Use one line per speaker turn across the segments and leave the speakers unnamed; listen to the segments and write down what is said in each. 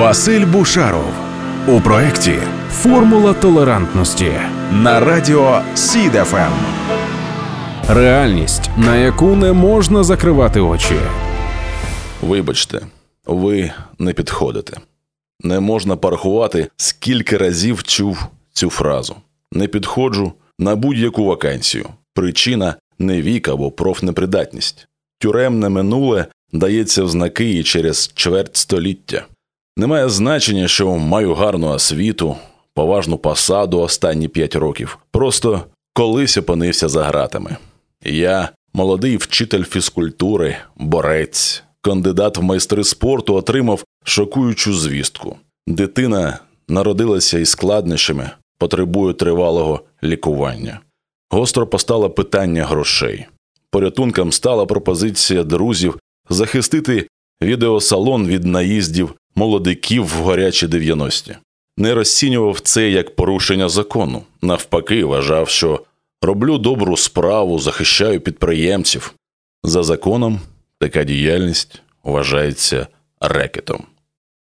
Василь Бушаров у проєкті Формула толерантності на радіо СІДФМ. Реальність, на яку не можна закривати очі.
Вибачте, ви не підходите. Не можна порахувати, скільки разів чув цю фразу. Не підходжу на будь-яку вакансію. Причина не вік або профнепридатність. Тюремне минуле дається в знаки і через чверть століття. Немає значення, що маю гарну освіту, поважну посаду останні п'ять років. Просто колись опинився за гратами. Я молодий вчитель фізкультури, борець, кандидат в майстри спорту отримав шокуючу звістку. Дитина народилася із складнощами, потребує тривалого лікування. Гостро постало питання грошей. Порятунком стала пропозиція друзів захистити відеосалон від наїздів молодиків в горячі 90-ті. Не розцінював це як порушення закону. Навпаки, вважав, що роблю добру справу, захищаю підприємців. За законом така діяльність вважається рекетом.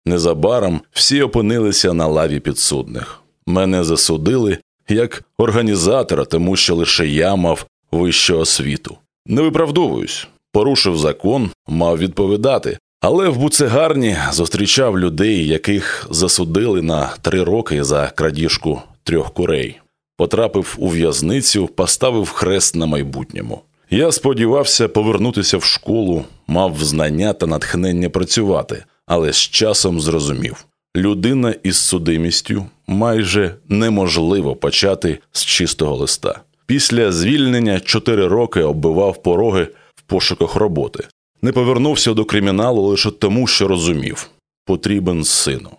Незабаром всі опинилися на лаві підсудних. Мене засудили як організатора, тому що лише я мав вищу освіту. Не виправдовуюсь, порушив закон, мав відповідати, але в буцегарні зустрічав людей, яких засудили на три роки за крадіжку трьох курей. Потрапив у в'язницю, поставив хрест на майбутньому. Я сподівався повернутися в школу, мав знання та натхнення працювати, але з часом зрозумів людина із судимістю майже неможливо почати з чистого листа. Після звільнення чотири роки оббивав пороги в пошуках роботи. Не повернувся до криміналу лише тому, що розумів потрібен сину.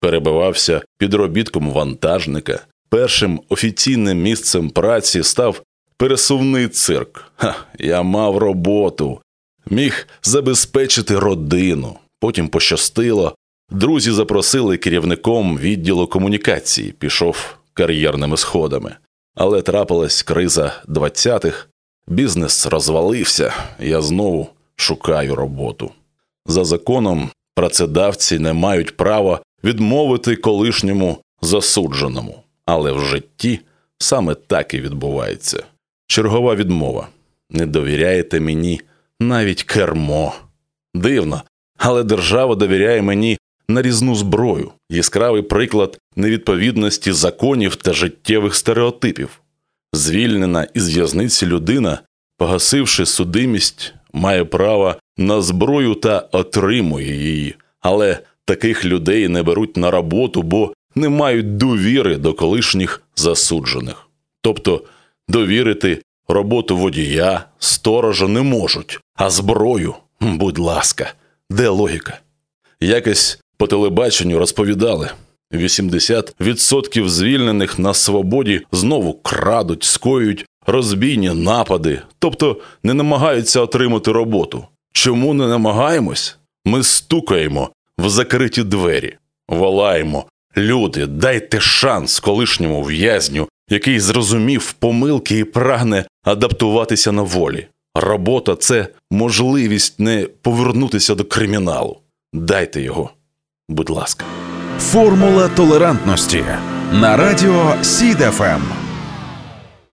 Перебивався підробітком вантажника. Першим офіційним місцем праці став пересувний цирк. Ха, я мав роботу, міг забезпечити родину. Потім пощастило. Друзі запросили керівником відділу комунікації, пішов кар'єрними сходами. Але трапилась криза 20-х, бізнес розвалився, я знову шукаю роботу. За законом, працедавці не мають права відмовити колишньому засудженому, але в житті саме так і відбувається. Чергова відмова. Не довіряєте мені навіть кермо. Дивно, але держава довіряє мені нарізну зброю, яскравий приклад невідповідності законів та життєвих стереотипів. Звільнена із в'язниці людина, погасивши судимість, має право на зброю та отримує її, але таких людей не беруть на роботу, бо не мають довіри до колишніх засуджених. Тобто довірити роботу водія, сторожа не можуть, а зброю, будь ласка, де логіка? Якось по телебаченню розповідали. 80% звільнених на свободі знову крадуть, скоюють розбійні напади, тобто не намагаються отримати роботу. Чому не намагаємось? Ми стукаємо в закриті двері, волаємо. Люди, дайте шанс колишньому в'язню, який зрозумів помилки і прагне адаптуватися на волі. Робота це можливість не повернутися до криміналу. Дайте його, будь ласка.
Формула толерантності на радіо СІДФМ.